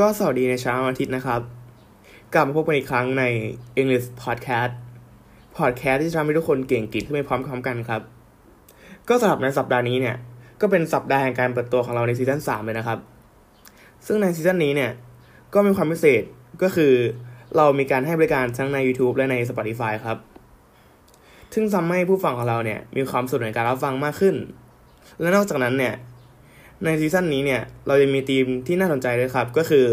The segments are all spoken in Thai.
ก็สวัสดีในเช้าวันอาทิตย์นะครับ กลับมาพบกันอีกครั้งใน English Podcast Podcast ที่จะทำให้ทุกคนเก่งกิจขึ้นไปพร้อมๆกันครับ ก็สำหรับในสัปดาห์นี้เนี่ย ก็เป็นสัปดาห์แห่งการเปิดตัวของเราในซีซั่น3เลยนะครับ ซึ่งในซีซั่นนี้เนี่ย ก็มีความพิเศษก็คือเรามีการให้บริการทั้งใน YouTube และใน Spotify ครับ ซึ่งทำให้ผู้ฟังของเราเนี่ยมีความสุขในการรับฟังมากขึ้น และนอกจากนั้นเนี่ย ใน season นี้เนี่ย เราจะมีธีมที่น่าสนใจด้วยครับ ก็คือ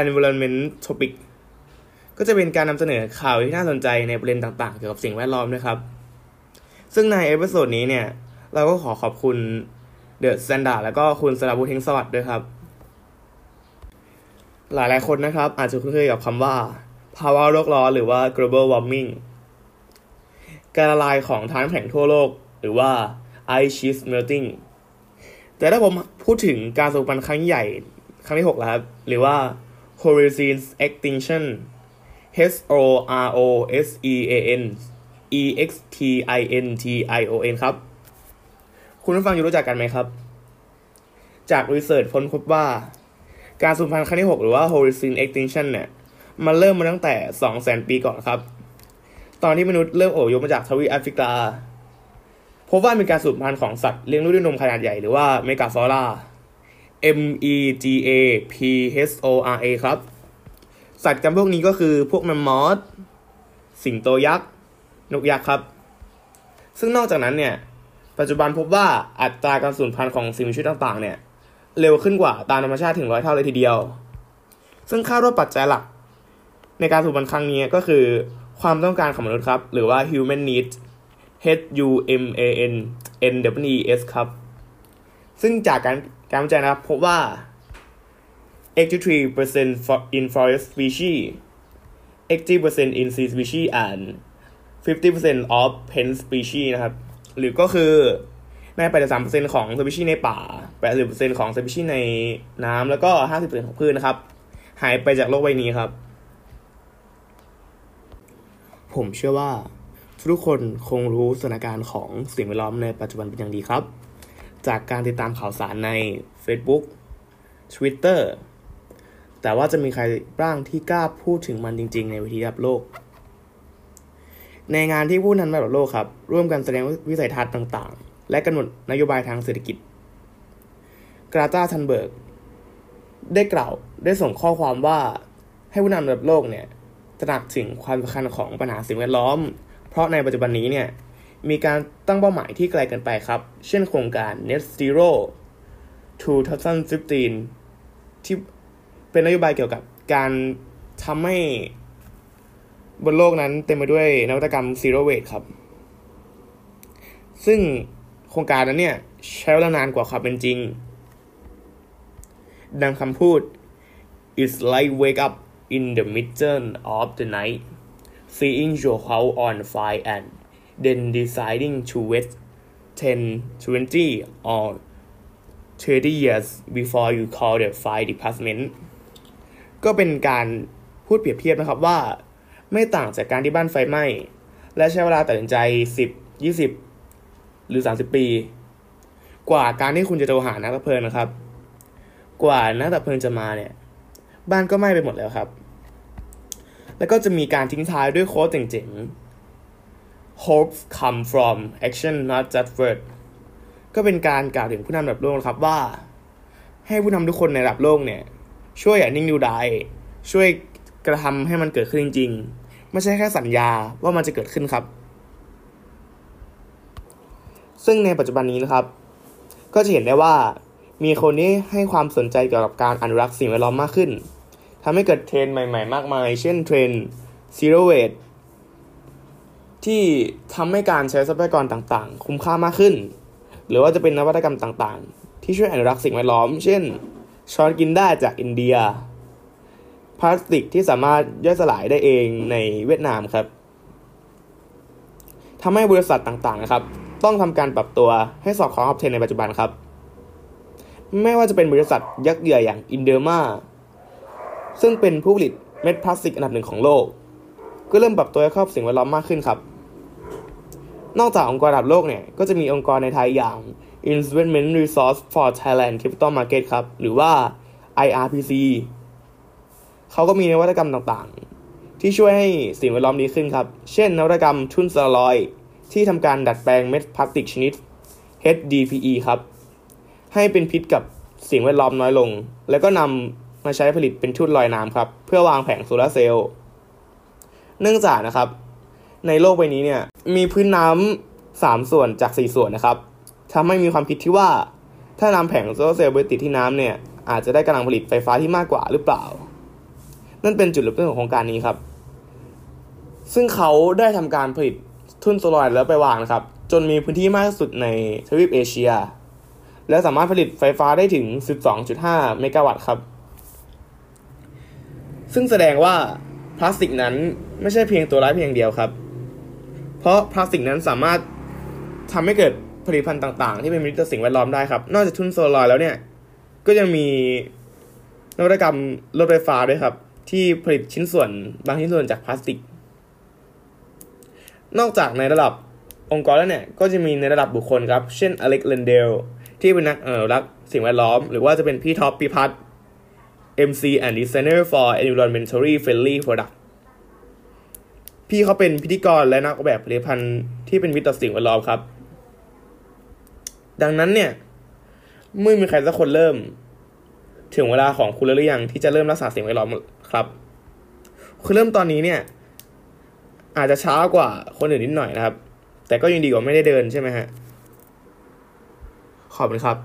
environment topic ก็จะเป็นการนำเสนอข่าวที่น่าสนใจในประเด็นต่างๆ เกี่ยวกับสิ่งแวดล้อมด้วยครับ ซึ่งใน episode นี้เนี่ย เราก็ขอขอบคุณเดอะ a แ d นดาแล้วก็คุณสราบุเทงสวัสด์ด้วยครับ หลายหลายคนนะครับ อาจจะคุ้นเคยกับคำว่า ภาวะโลกร้อนหรือว่า global warming การละลายของทานน้ำแข็งทั่วโลก หรือว่า ice sheet melting แต่ถ้าผมพูดถึงการสูญพันธุ์ครั้งใหญ่ครั้งที่6แล้วครับ หรือว่า Holocene Extinction H O R O S E A N E X T I N T I O N ครับ คุณผู้ฟังอยู่รู้จักกันไหมครับ จากรีเสิร์ชพ้นพบว่า การสูญพันธุ์ครั้งที่ 6 หรือว่า Holocene Extinction เนี่ย มันเริ่มมาตั้งแต่ 200,000 ปีก่อนครับ ตอนที่มนุษย์เริ่มอพยพมาจากทวีปแอฟริกา พบว่ามีการสูญพันธุ์ของสัตว์เลี้ยงลูกด้วยนมขนาดใหญ่หรือว่า megafauna M E G A P H O R A ครับ สัตว์จำพวกนี้ก็คือพวกแมมมอธสิงโตยักษ์ นกยักษ์ครับ ซึ่งนอกจากนั้นเนี่ย ปัจจุบันพบว่าอัตราการสูญพันธุ์ของสิ่งมีชีวิตต่างๆ เนี่ย เร็วขึ้นกว่าตามธรรมชาติถึงร้อยเท่าเลยทีเดียว ซึ่งคาดว่าปัจจัยหลัก ในการสูญพันธุ์ครั้งนี้ก็คือ ความต้องการของมนุษย์ครับ หรือว่า human needs H U M A N N W E S ครับ ซึ่งจากการการวิจัยนะครับพบว่า 83% for in forest species 80% in sea species and 50% of plant species นะครับ หรือก็คือใน83%ของสปีชีส์ในป่า 80%ของสปีชีส์ในน้ำ แล้วก็ 50%ของพืชนนะครับ หายไปจากโลกใบนี้ครับ ผมเชื่อว่า ทุกคนคงรู้สถานการณ์ของสิ่งแวดล้อมในปัจจุบันเป็นอย่างดีครับ จากการติดตามข่าวสารใน Facebook Twitter แต่ว่าจะมีใครบ้างที่กล้าพูดถึงมันจริง ๆ ในวิธีระดับโลก ในงานที่ผู้นำระดับโลกครับ ร่วมกันแสดงวิสัยทัศน์ต่างๆ และกำหนดนโยบายทางเศรษฐกิจ กราตาทันเบิร์ก ได้กล่าวได้ส่งข้อความว่าให้ผู้นำระดับโลกเนี่ยตระหนักถึงความสำคัญของปัญหาสิ่งแวดล้อม เพราะในปัจจุบันนี้เนี่ยมีการตั้งเป้าหมายที่ไกลกันไปครับ เช่นโครงการ Net Zero 2015 ที่เป็นนโยบายเกี่ยวกับการทำให้บนโลกนั้นเต็มไปด้วยนวัตกรรม Zero Waste ครับ ซึ่งโครงการนั้นเนี่ยใช้เวลานานกว่าความเป็นจริง ดังคำพูด It's like wake up in the middle of the night seeing your house on fire and then deciding to wait 10, 20 or 30 years before you call the fire department ก็เป็นการพูดเปรียบเทียบนะครับว่า ไม่ต่างจากการที่บ้านไฟไหม้ และใช้เวลาตัดสินใจ 10 20 หรือ 30 ปี กว่าการที่คุณจะโทรหานักดับเพลิงนะครับ กว่านักดับเพลิงจะมาเนี่ย บ้านก็ไหม้ไปหมดแล้วครับ แล้วก็จะมีการทิ้งท้ายด้วยโค้ดเจ๋งๆ Hope come from action not just word ก็เป็นการกล่าวถึงผู้นำระดับโลกครับว่า ให้ผู้นำทุกคนในระดับโลกเนี่ย ช่วยอย่านิ่งดูได้ช่วยกระทำให้มันเกิดขึ้นจริง ๆ ไม่ใช่แค่สัญญาว่ามันจะเกิดขึ้นครับ ซึ่งในปัจจุบันนี้นะครับ ก็จะเห็นได้ว่ามีคนที่ให้ความสนใจเกี่ยวกับการอนุรักษ์สิ่งแวดล้อมมากขึ้น ทำให้เกิดเทรนใหม่ๆ มากมาย เช่นเทรน zero waste ที่ทำให้การใช้ทรัพยากรต่างๆ คุ้มค่ามากขึ้น หรือว่าจะเป็นนวัตกรรมต่างๆ ที่ช่วยอนุรักษ์สิ่งแวดล้อม เช่น ช้อนกินได้จากอินเดีย พลาสติกที่สามารถย่อยสลายได้เองในเวียดนามครับทำให้บริษัทต่างๆ นะครับ ต้องทำการปรับตัวให้สอดคล้องกับเทรนในปัจจุบันครับ ไม่ว่าจะเป็นบริษัทยักษ์ใหญ่อย่างอินโดรามา ซึ่งเป็นผู้ผลิตเม็ดพลาสติกอันดับหนึ่งของโลก ก็เริ่มปรับตัวให้เข้าสิ่งแวดล้อมมากขึ้นครับ นอกจากองค์กรระดับโลกเนี่ย ก็จะมีองค์กรในไทยอย่าง Investment Resource for Thailand Capital Market ครับ หรือว่า IRPC เขาก็มีนวัตกรรมต่างๆ ที่ช่วยให้สิ่งแวดล้อมดีขึ้นครับ เช่น นวัตกรรมทุนสลอย ที่ทำการดัดแปลงเม็ดพลาสติกชนิด HDPE ครับ ให้เป็นพิษกับสิ่งแวดล้อมน้อยลง แล้วก็นำ มาใช้ผลิตเป็นทุ่นลอยน้ำครับ เพื่อวางแผงโซลาร์เซลล์เนื่องจากนะครับ ในโลกใบนี้เนี่ยมีพื้นน้ำสามส่วนจากสี่ส่วนนะครับทำให้มีความคิดที่ว่า ถ้านำแผงโซลาร์เซลล์ไปติดที่น้ำเนี่ยอาจจะได้กำลังผลิตไฟฟ้าที่มากกว่าหรือเปล่า นั่นเป็นจุดเริ่มต้นของโครงการนี้ครับ ซึ่งเขาได้ทำการผลิตทุ่นโซลาร์แล้วไปวางนะครับ จนมีพื้นที่มากที่สุดในทวีปเอเชีย และสามารถผลิตไฟฟ้าได้ถึง 12.5 เมกะวัตต์ครับ ซึ่งแสดงว่าพลาสติกนั้นไม่ใช่เพียงตัวร้ายเพียงเดียวครับ เพราะพลาสติกนั้นสามารถทำให้เกิดผลิตภัณฑ์ต่าง ๆ ที่เป็นมิตรต่อสิ่งแวดล้อมได้ครับ นอกจากทุ่นโซลาร์แล้วเนี่ย ก็ยังมีนวัตกรรมรถไฟฟ้าด้วยครับ ที่ผลิตชิ้นส่วนบางชิ้นส่วนจากพลาสติก นอกจากในระดับองค์กรแล้วเนี่ย ก็จะมีในระดับบุคคลครับ เช่นอเล็กเลนเดลที่เป็นนักอนุรักษ์สิ่งแวดล้อม หรือว่าจะเป็นพี่ท็อปพิพัฒน์ MC and Designer for Environmentally Friendly Product พี่เขาเป็นพิธีกรและนักออกแบบผลิตภัณฑ์ที่เป็นมิตรต่อสิ่งแวดล้อมครับ ดังนั้นเนี่ยเมื่อมีใครสักคนเริ่ม ถึงเวลาของคุณแล้วหรือยังที่จะเริ่มรักษาสิ่งแวดล้อมครับ คือเริ่มตอนนี้เนี่ย อาจจะช้ากว่าคนอื่นนิดหน่อยนะครับ แต่ก็ยังดีกว่าไม่ได้เดินใช่ไหมฮะ ขอบคุณครับ